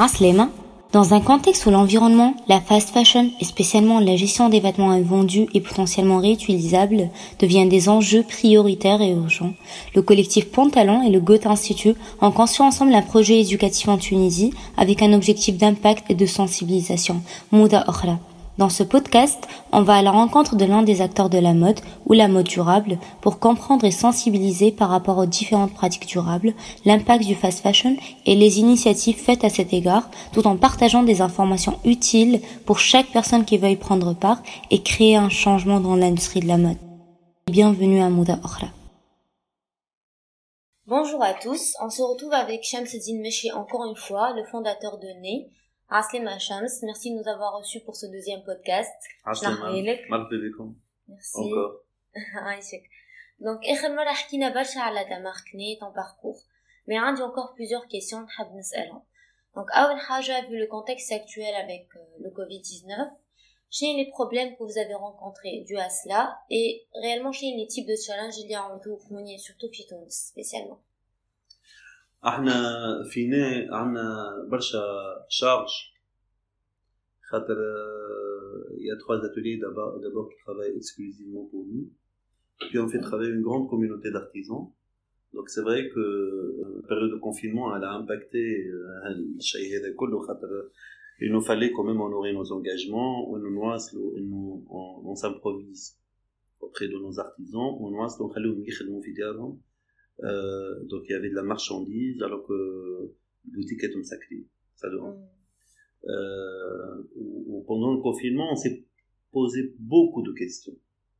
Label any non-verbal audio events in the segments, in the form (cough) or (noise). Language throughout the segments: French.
Aslema, dans un contexte où l'environnement, la fast fashion et spécialement la gestion des vêtements invendus et potentiellement réutilisables devient des enjeux prioritaires et urgents, le collectif Pantalon et le Goethe Institut ont conçu ensemble un projet éducatif en Tunisie avec un objectif d'impact et de sensibilisation, Mouda Okhra. Dans ce podcast, on va à la rencontre de l'un des acteurs de la mode ou la mode durable pour comprendre et sensibiliser par rapport aux différentes pratiques durables, l'impact du fast fashion et les initiatives faites à cet égard, tout en partageant des informations utiles pour chaque personne qui veuille prendre part et créer un changement dans l'industrie de la mode. Bienvenue à Mouda Okhra. Bonjour à tous, on se retrouve avec Shamseddin Meshi encore une fois, le fondateur de Ney, Aslem Hachams, merci de nous avoir reçus pour ce deuxième podcast. Aslem, merci. Encore. (laughs) Donc, اخر مرة حكينا برشا على ta marque Ney, ton parcours. Mais عندي encore plusieurs questions نحب نسألهم. Donc, أول حاجة, vu le contexte actuel avec euh, le Covid-19, chez les problèmes que vous avez rencontrés dus à cela et réellement chez les types de challenges il y a en tout, surtout في تونس spécialement. احنا فينا عندنا برشا شارج خاطر il y a trois ateliers d'abord d'abord qui travaillent exclusivement pour nous puis on fait travailler une grande communauté d'artisans donc c'est vrai que la période de confinement elle a impacté الشيء هذا كله خاطر il nous fallait quand même honorer nos engagements on nous on, on s'improvise auprès de nos artisans on euh, donc il y avait de la marchandise alors que la boutique est sacrée. Ça mm. euh, pendant le confinement, on s'est posé beaucoup de questions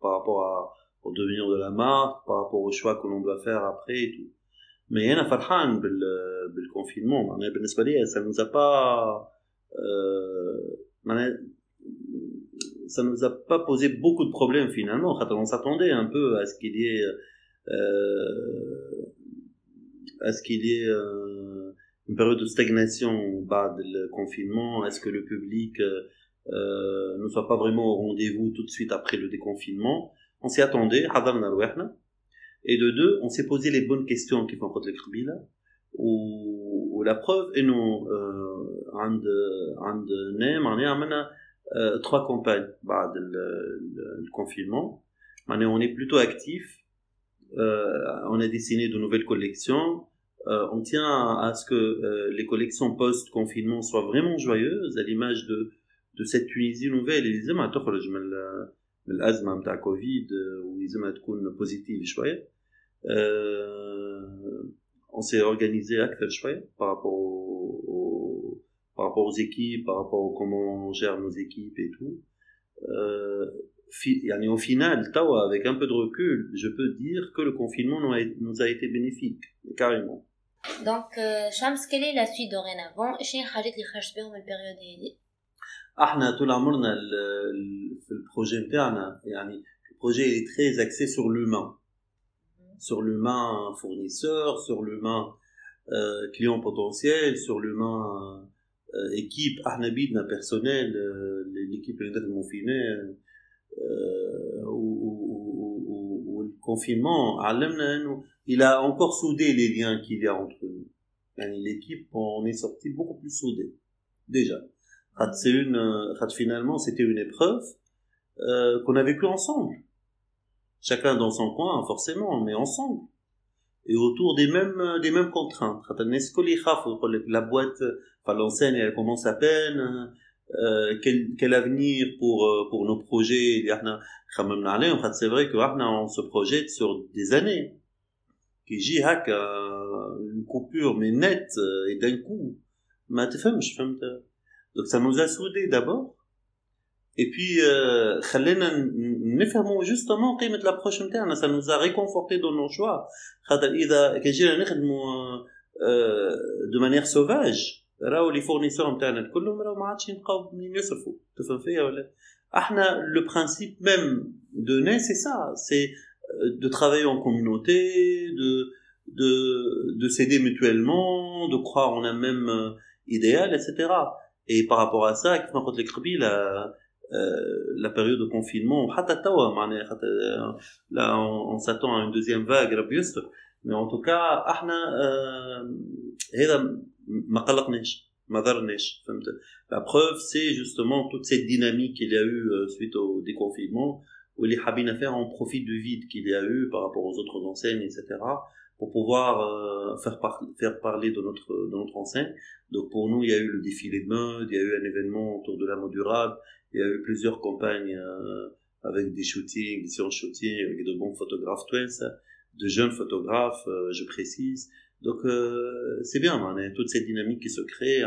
par rapport à, au devenir de la marque, par rapport au choix que l'on doit faire après et tout. Mais a فرحان بال بالconfinement معناها بالنسبة لي ça nous a pas euh, ça nous a pas posé beaucoup de problèmes finalement on s'attendait un peu à ce qu'il y ait euh, euh, est-ce qu'il y a euh, une période de stagnation bas le confinement? Est-ce que le public euh, ne soit pas vraiment au rendez-vous tout de suite après le déconfinement? On s'y attendait, et de deux, on s'est posé les bonnes questions qui font contre le ou, ou la preuve, et nous, on a trois campagnes bas le, confinement. On est plutôt actif. on a dessiné de nouvelles collections. Euh, on tient à, ce que euh, les collections post-confinement soient vraiment joyeuses, à l'image de, de cette Tunisie nouvelle. Et لازم تخرج من من الأزمة متاع كوفيد ولازمها تكون بوزيتيف شوية. on s'est organisé أكثر شوية par rapport aux, par rapport aux équipes, par rapport à comment on gère nos équipes et tout. Euh, au final, avec un peu de recul, je peux dire que le confinement nous a été bénéfique, carrément. Donc, euh, Shams, quelle est la suite dorénavant شنو الحاجات اللي خرجت بهم البيريود هذه؟ احنا طول عمرنا في البروجي نتاعنا يعني البروجي est très axé sur l'humain mhm. sur l'humain fournisseur sur l'humain euh, client potentiel sur l'humain euh, équipe احنا بيدنا personnel l'équipe اللي نخدموا فينا ou, le confinement il a encore soudé les liens qu'il y a entre nous. L'équipe on est sorti beaucoup plus soudé déjà. C'est une finalement c'était une épreuve euh, qu'on a vécu ensemble. Chacun dans son coin forcément mais ensemble. Et autour des mêmes des mêmes contraintes. La boîte enfin l'enseigne elle commence à peine euh, quel, quel avenir pour euh, pour nos projets en fait c'est vrai que on se projette sur des années qui j'ai une coupure mais nette euh, et d'un coup ما تفهمش فهمت donc ça nous a soudés d'abord et puis خلينا نفهموا justement قيمة l'approche نتاعنا ça nous a réconforté dans nos choix خاطر اذا كان جينا نخدموا de manière sauvage راهو لي فورنيسور نتاعنا كلهم راهو ما عادش يلقاو منين يصرفوا تفهم فيا ولا احنا لو برانسيب ميم دو ني سي سا سي de travailler en communauté de de de s'aider mutuellement de croire en un même idéal etc et par rapport à ça كيف ما قلت لك قبيله la période de confinement là on, s'attend à une deuxième vague mais en tout cas احنا هذا ما قلقناش ما ضرناش فهمت la preuve c'est justement toute cette dynamique qu'il y a eu suite au déconfinement où les habines faire en profit du vide qu'il y a eu par rapport aux autres enseignes etc pour pouvoir euh, faire, faire parler de notre, de notre enseigne. Donc pour nous, il y a eu le défilé de mode, il y a eu un événement autour de la mode durable, il y a eu plusieurs campagnes euh, avec des shootings, des séances shootings, avec de bons photographes twins, de jeunes photographes, euh, je précise. Donc euh, c'est bien, on a toute cette dynamique qui se crée.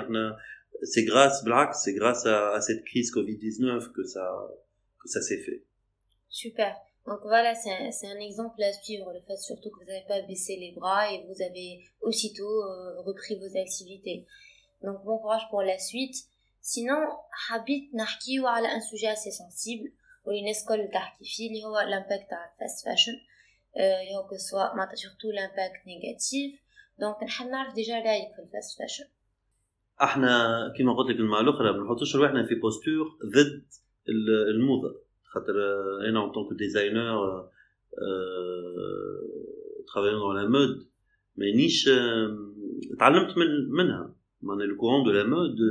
C'est grâce, Black, c'est grâce à, à, cette crise Covid-19 que ça, que ça s'est fait. Super. Donc voilà, c'est un, un, exemple à suivre, le fait surtout que vous n'avez pas baissé les bras et vous avez aussitôt repris vos activités. Donc bon courage pour la suite. Sinon, حبيت نحكيو على un sujet assez sensible واللي الناس الكل تحكي فيه اللي هو l'impact تاع fast fashion اللي هو سواء معناتها surtout l'impact négatif دونك نحب نعرف ديجا رايك في الفاست فاشن احنا كما قلت لك المره الاخرى ما نحطوش روحنا في بوستور ضد الموضه خاطر انا en tant que designer travaillant dans la mode مانيش تعلمت من منها معناها le courant de la mode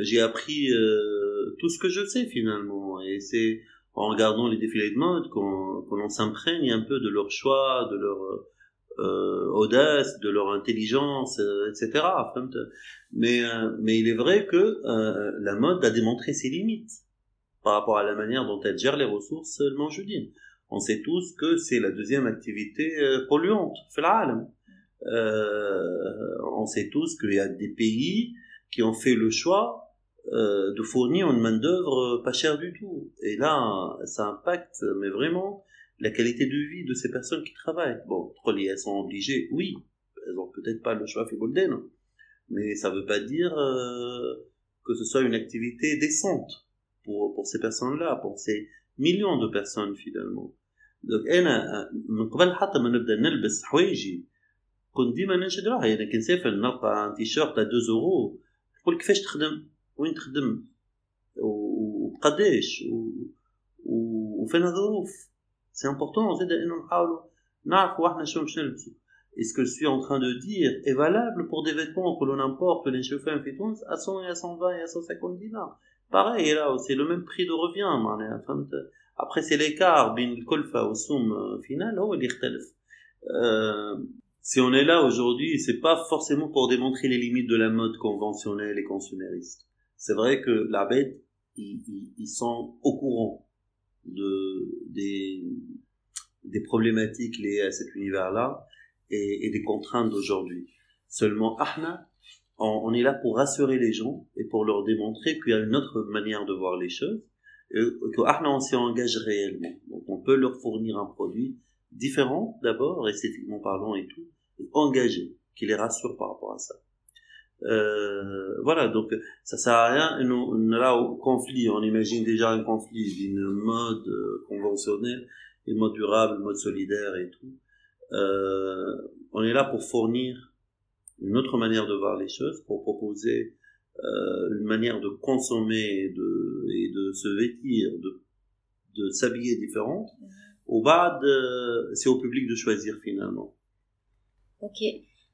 j'ai appris euh, tout ce que je sais finalement. Et c'est en regardant les défilés de mode qu'on s'imprègne un peu de leur choix, de leur euh, audace, de leur intelligence, euh, etc. Mais, euh, mais il est vrai que la mode a démontré ses limites par rapport à la manière dont elle gère les ressources manjudines. On sait tous que c'est la deuxième activité polluante, on sait tous qu'il y a des pays qui ont fait le choix euh, de fournir une main-d'œuvre pas chère du tout. Et là, ça impacte, mais vraiment, la qualité de vie de ces personnes qui travaillent. Bon, elles sont obligées, oui, elles ont peut-être pas le choix Fibolden, mais ça veut pas dire euh, que ce soit une activité décente pour, pour ces personnes-là, pour ces millions de personnes finalement. Donc انا من قبل حتى ما نبدا نلبس حوايجي كنت ديما ننشد روحي يعني كي نسافر نلقى تيشيرت 2 اورو نقول كيفاش تخدم وين تخدم وبقداش وفين الظروف سي امبورطون زاد انه نحاولوا نعرفوا احنا شنو باش نلبسوا Et ce que je suis en train de dire est valable pour des vêtements que l'on importe les chauffeurs en Tunis à 100 et à 120 et à 150 dinars. Pareil, là, c'est le même prix de revient. Après, c'est l'écart, bin kolfa au soum final, oh, il euh, Si on est là aujourd'hui, c'est pas forcément pour démontrer les limites de la mode conventionnelle et consumériste c'est vrai que la bête, ils, sont au courant de, des, des problématiques liées à cet univers-là et, des contraintes d'aujourd'hui. Seulement, Ahna, on, est là pour rassurer les gens et pour leur démontrer qu'il y a une autre manière de voir les choses et que on s'y engage réellement. Donc, on peut leur fournir un produit différent d'abord, esthétiquement parlant et tout, et engagé, qui les rassure par rapport à ça. Euh, voilà, donc ça sert à rien. Nous, là, au conflit, on imagine déjà un conflit d'une mode euh, conventionnelle, une mode durable, mode solidaire et tout. Euh, on est là pour fournir une autre manière de voir les choses, pour proposer euh, une manière de consommer et de, et de se vêtir, de, de s'habiller différente. Au bas, c'est au public de choisir finalement. Ok.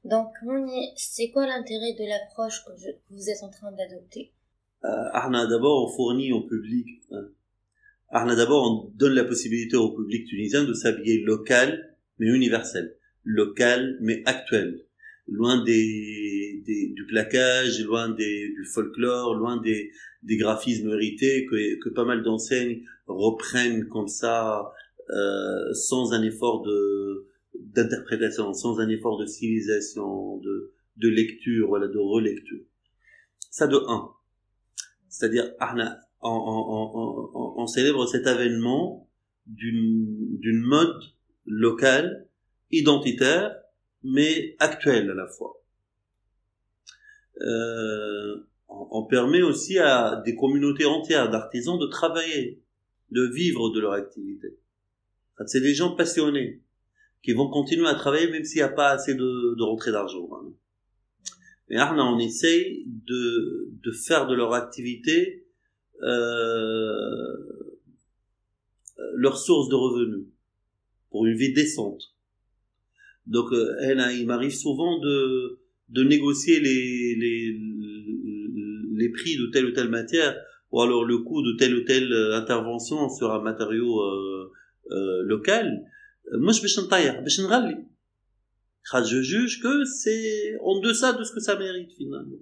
Donc, c'est quoi l'intérêt de l'approche que, vous êtes en train d'adopter? Euh, d'abord, on fournit au public. Hein. d'abord, on donne la possibilité au public tunisien de s'habiller local, mais universel. Local, mais actuel. Loin des, du plaquage, loin des, du folklore, loin des, des graphismes hérités que, que pas mal d'enseignes reprennent comme ça, euh, sans un effort de, d'interprétation, sans un effort de stylisation, de, de lecture, voilà, de relecture. Ça de un. C'est-à-dire, on, on, célèbre cet avènement d'une, d'une mode locale, identitaire, mais actuelle à la fois. Euh, on permet aussi à des communautés entières d'artisans de travailler, de vivre de leur activité. C'est des gens passionnés qui vont continuer à travailler même s'il n'y a pas assez de, rentrée d'argent. Hein. Mais on essaye de, faire de leur activité euh, leur source de revenus pour une vie décente. Donc, euh, elle, il m'arrive souvent de, négocier les, prix de telle ou telle matière ou alors le coût de telle ou telle euh, intervention sur un matériau local. Je juge que c'est en deçà de ce que ça mérite finalement.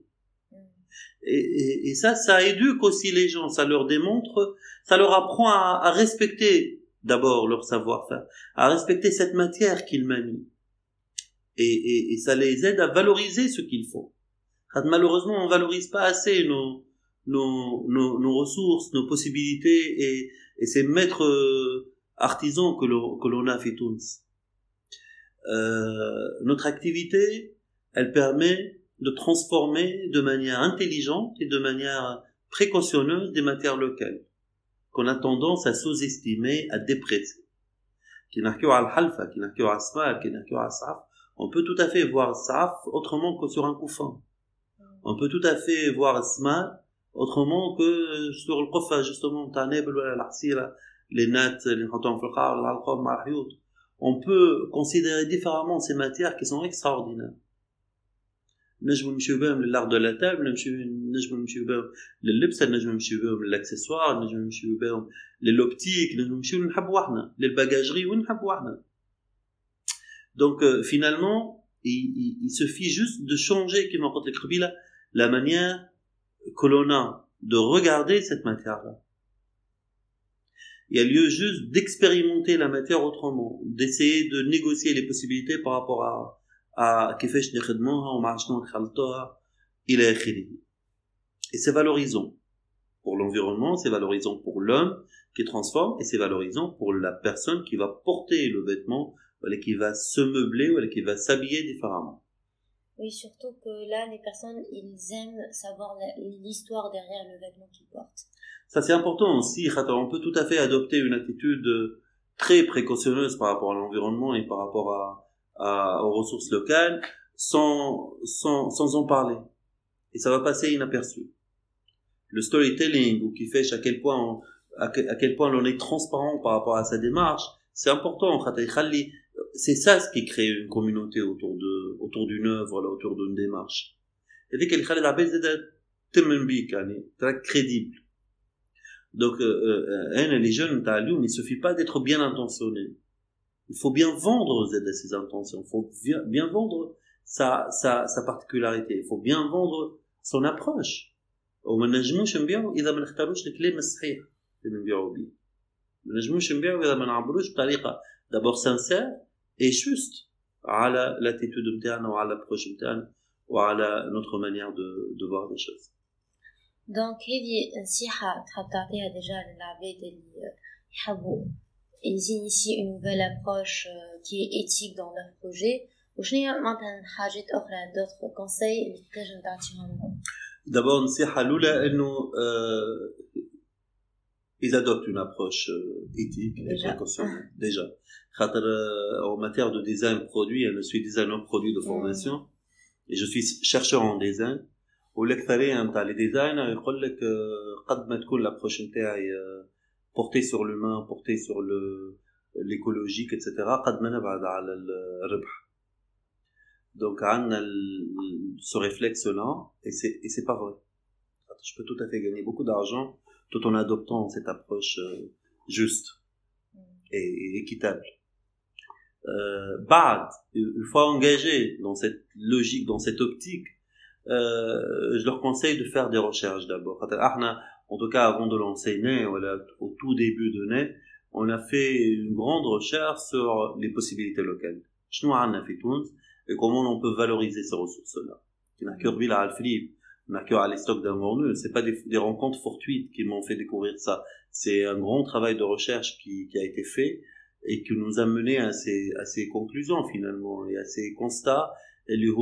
Et, et, et, ça, ça éduque aussi les gens, ça leur démontre, ça leur apprend à, à respecter d'abord leur savoir-faire, à respecter cette matière qu'ils manient. Et, et, ça les aide à valoriser ce qu'ils font. Malheureusement, on valorise pas assez nos, nos, nos, nos ressources, nos possibilités et, et ces maîtres euh, artisans que l'on a fait tous. Euh, notre activité, elle permet de transformer de manière intelligente et de manière précautionneuse des matières locales qu'on a tendance à sous-estimer, à déprécier. On peut tout à fait voir saf autrement que sur un couffin. On peut tout à fait voir sma autrement que sur le kofa justement les nattes les on peut considérer différemment ces matières qui sont extraordinaires نجم نمشيو بهم للارض de la table نجم نمشيو بهم لللبسه نجم نمشيو بهم للاكسسوار نجم نمشيو بهم للوبتيك نجم نمشيو نحبوا احنا للباجاجري ونحبوا احنا donc euh, finalement il, il, il suffit juste de changer كما قلت لك قبيله la manière que l'on a de regarder cette matière là il y a lieu juste d'expérimenter la matière autrement d'essayer de négocier les possibilités par rapport à كيفاش نخدموها ومع شنو نخلطوها الى اخره et c'est valorisant pour l'environnement c'est valorisant pour l'homme qui transforme et c'est valorisant pour la personne qui va porter le vêtement ou qui va se meubler ou qui va s'habiller différemment oui surtout que là les personnes ils aiment savoir l'histoire derrière le vêtement qu'ils portent ça c'est important aussi on peut tout à fait adopter une attitude très précautionneuse par rapport à l'environnement et par rapport à aux ressources locales sans, sans, sans en parler. Et ça va passer inaperçu. Le storytelling, ou qui fait à quel point on, à, quel point l'on est transparent par rapport à sa démarche, c'est important. C'est ça ce qui crée une communauté autour de, autour d'une œuvre, là, autour d'une démarche. Et dès qu'elle crée la base très crédible. Donc, euh, euh, les jeunes, il ne suffit pas d'être bien intentionné. Il faut bien vendre ses intentions. Il faut bien, vendre sa, sa, sa particularité. Il faut bien vendre son approche. وما نجموش نبيعوا اذا ما نختاروش الكلام الصحيح اللي نبيعوا بيه ما نجموش نبيعوا اذا ما نعبروش بطريقه دابور سانسير اي شوست على لاتيتود نتاعنا وعلى الابروش نتاعنا وعلى نوتر مانيير دو دو فوار لي شوز دونك هذه نصيحه تحب تعطيها ديجا للعباد اللي يحبوا ils initient une nouvelle approche euh, qui est éthique dans leur projet وشنو هي معناتها حاجات اخرى d'autres conseils اللي تنجم تعطيهم لهم D'abord, النصيحة الأولى إنه ils adoptent une approche euh, éthique et précautionnelle déjà. خاطر en matière de design produit, je suis designer produit de formation et je suis chercheur en design. والأكثرية نتاع les designers يقول لك قد ما تكون l'approche نتاعي porté sur l'humain, porté sur le l'écologique, etc. Donc, on a ce réflexe-là, et c'est, et c'est pas vrai. Je peux tout à fait gagner beaucoup d'argent tout en adoptant cette approche euh, juste et, équitable. Euh, Bad, une fois engagé dans cette logique, dans cette optique, euh, je leur conseille de faire des recherches d'abord en tout cas avant de lancer voilà, au tout début de NE, on a fait une grande recherche sur les possibilités locales. Et comment on peut valoriser ces ressources-là. On a cœur à l'estoc d'un morneux. C'est pas des, des, rencontres fortuites qui m'ont fait découvrir ça. C'est un grand travail de recherche qui, qui, a été fait et qui nous a mené à ces, à ces conclusions finalement et à ces constats. Et le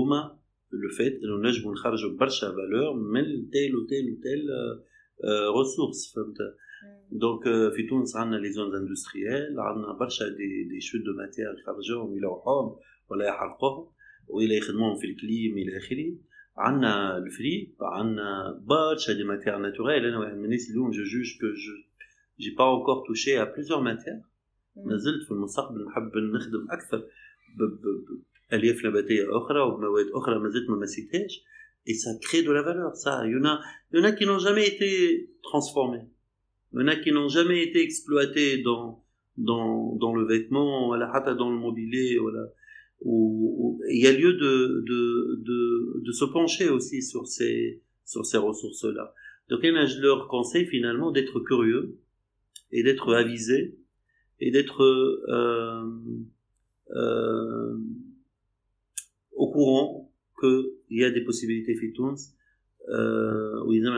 le fait, que nous avons valeur, mais tel ou tel ou tel, euh, euh, ressources فهمت دونك في تونس عندنا لي زون اندستريال عندنا برشا دي دي شوت دو ماتير يخرجوهم يلوحوهم ولا يحرقوهم ولا يخدموهم في الكليم الى اخره عندنا الفري عندنا برشا دي ماتير ناتوريل انا واحد من الناس اليوم جو جوج كو جو جي با encore touché à plusieurs matières ما زلت في المستقبل نحب نخدم اكثر بالياف نباتيه اخرى وبمواد اخرى ما زلت ما مسيتهاش et ça crée de la valeur ça il y en a il y en a qui n'ont jamais été transformés il y en a qui n'ont jamais été exploités dans dans dans le vêtement ولا حتى dans le mobilier où, où il y a lieu de, de, de, de, se pencher aussi sur ces, sur ces ressources-là. Donc, je leur conseille finalement d'être curieux et d'être avisé et d'être euh, euh, au courant qu'il y a des possibilités fitouns où ils ont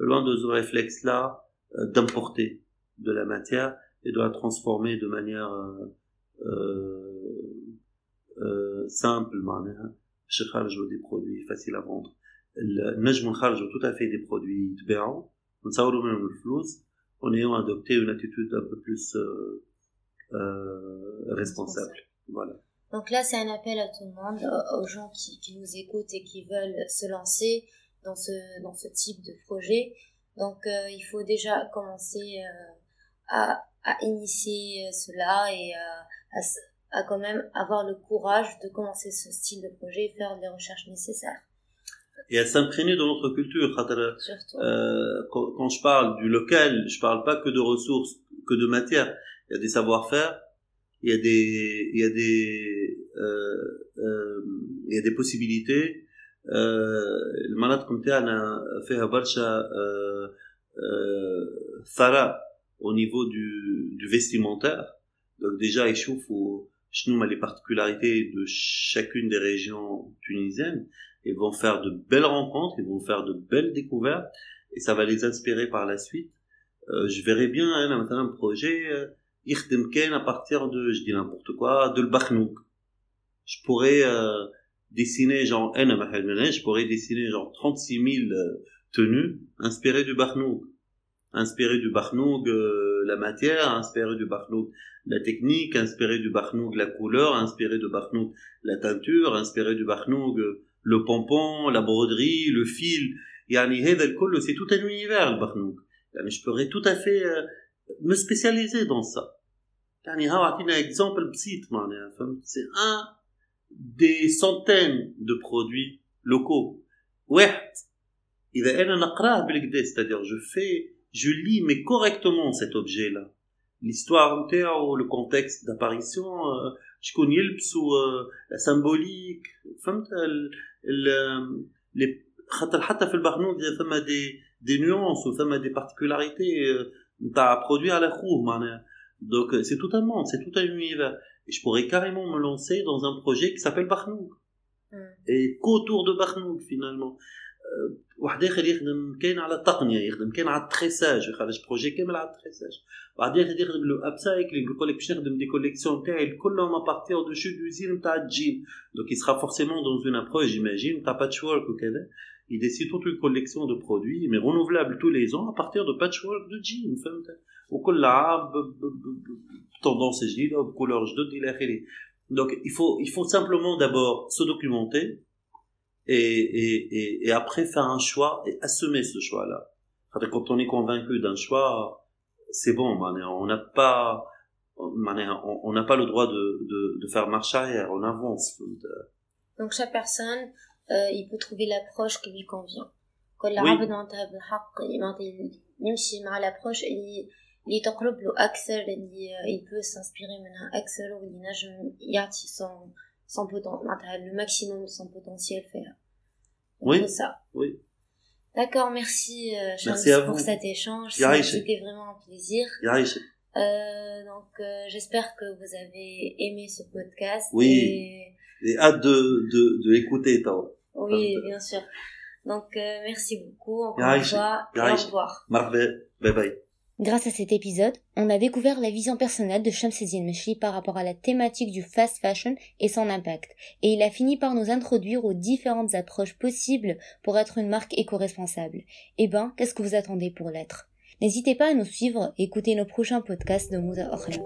loin de ce réflexe-là euh, d'importer de la matière et de la transformer de manière euh, euh simple معناها باش نخرجوا دي برودوي فاسيل ا فوندر نجموا نخرجوا tout à fait des produits يتباعوا ونصوروا منهم الفلوس en ayant adopté une attitude un peu plus euh, euh, responsable. Voilà. Donc là, c'est un appel à tout le monde, aux gens qui, qui nous écoutent et qui veulent se lancer dans ce, dans ce type de projet. Donc euh, il faut déjà commencer euh, à, à initier cela et à, à, à quand même avoir le courage de commencer ce style de projet et faire les recherches nécessaires. Et à s'imprégner dans notre culture. Euh, quand, quand, je parle du local, je parle pas que de ressources, que de matière. Il y a des savoir-faire, il y a des, il y a des, euh, euh, il y a des possibilités. Le malade comme tel a fait un thara au niveau du, du vestimentaire. Donc déjà, il faut chez nous, les particularités de chacune des régions tunisiennes, ils vont faire de belles rencontres, ils vont faire de belles découvertes, et ça va les inspirer par la suite. Euh, je verrais bien hein, un projet euh, à partir de, je dis n'importe quoi, de le Je pourrais euh, dessiner genre, je pourrais dessiner genre 36 000 euh, tenues inspirées du Bakhnouk. Inspirées du Bakhnouk, euh, la matière, inspirées du Bakhnouk la technique, inspirée du Barnoug la couleur, inspirée de Barnoug la teinture, inspirée du Barnoug le pompon, la broderie, le fil. c'est tout un univers le Barnoug. Je pourrais tout à fait euh, me spécialiser dans ça. exemple c'est un des centaines de produits locaux c'est-à-dire je fais je lis mais correctement cet objet là l'histoire ou le contexte d'apparition شكون يلبس la symbolique فهمت les خاطر حتى في البرنود ثم دي دي نيونس وثم دي بارتيكولاريتي نتاع برودوي على خوه معناها donc c'est tout un monde c'est tout un univers et je pourrais carrément me lancer dans un projet qui s'appelle Barnouk et qu'autour de Barnouk finalement واحد اخر يخدم كاين على التقنيه يخدم كاين على التريساج يخرج بروجي كامل على التريساج واحد اخر يخدم لو اب سايكلينغ يقول لك باش نخدم دي كوليكسيون تاعي كلهم ابارتير دو شو دوزين نتاع الجين دونك يسرا فورسيمون دون اون ابروش جيماجين نتاع patchwork وكذا il décide toute une collection de produits mais renouvelables tous les ans à partir de patchwork de jean فهمت وكل عام بتوندونس جديده بكولور جدد الى اخره donc il faut il faut simplement d'abord se documenter et, et, et, après faire un choix et assumer ce choix-là. Quand on est convaincu d'un choix, c'est bon, on n'a pas, on n'a pas le droit de, de, de, faire marche arrière, on avance. Donc chaque personne, euh, il peut trouver l'approche qui lui convient. كل عبد معناتها بالحق يمشي مع l'approche اللي اللي تقرب له أكثر اللي il peut s'inspirer منها أكثر واللي نجم يعطي son son potentiel, le maximum de son potentiel faire. Oui. ça. Oui. D'accord, merci, euh, merci à pour vous. cet échange. C'était vraiment un plaisir. Euh, donc, euh, j'espère que vous avez aimé ce podcast. Oui. Et, et hâte de, de, de l'écouter. Oui, bien sûr. Donc, euh, merci beaucoup. Encore une fois. Et au revoir. Bye bye. Grâce à cet épisode, on a découvert la vision personnelle de Shamseddin Meshli par rapport à la thématique du fast fashion et son impact, et il a fini par nous introduire aux différentes approches possibles pour être une marque éco-responsable. Eh ben, qu'est-ce que vous attendez pour l'être? N'hésitez pas à nous suivre et écouter nos prochains podcasts de Mouda Orla.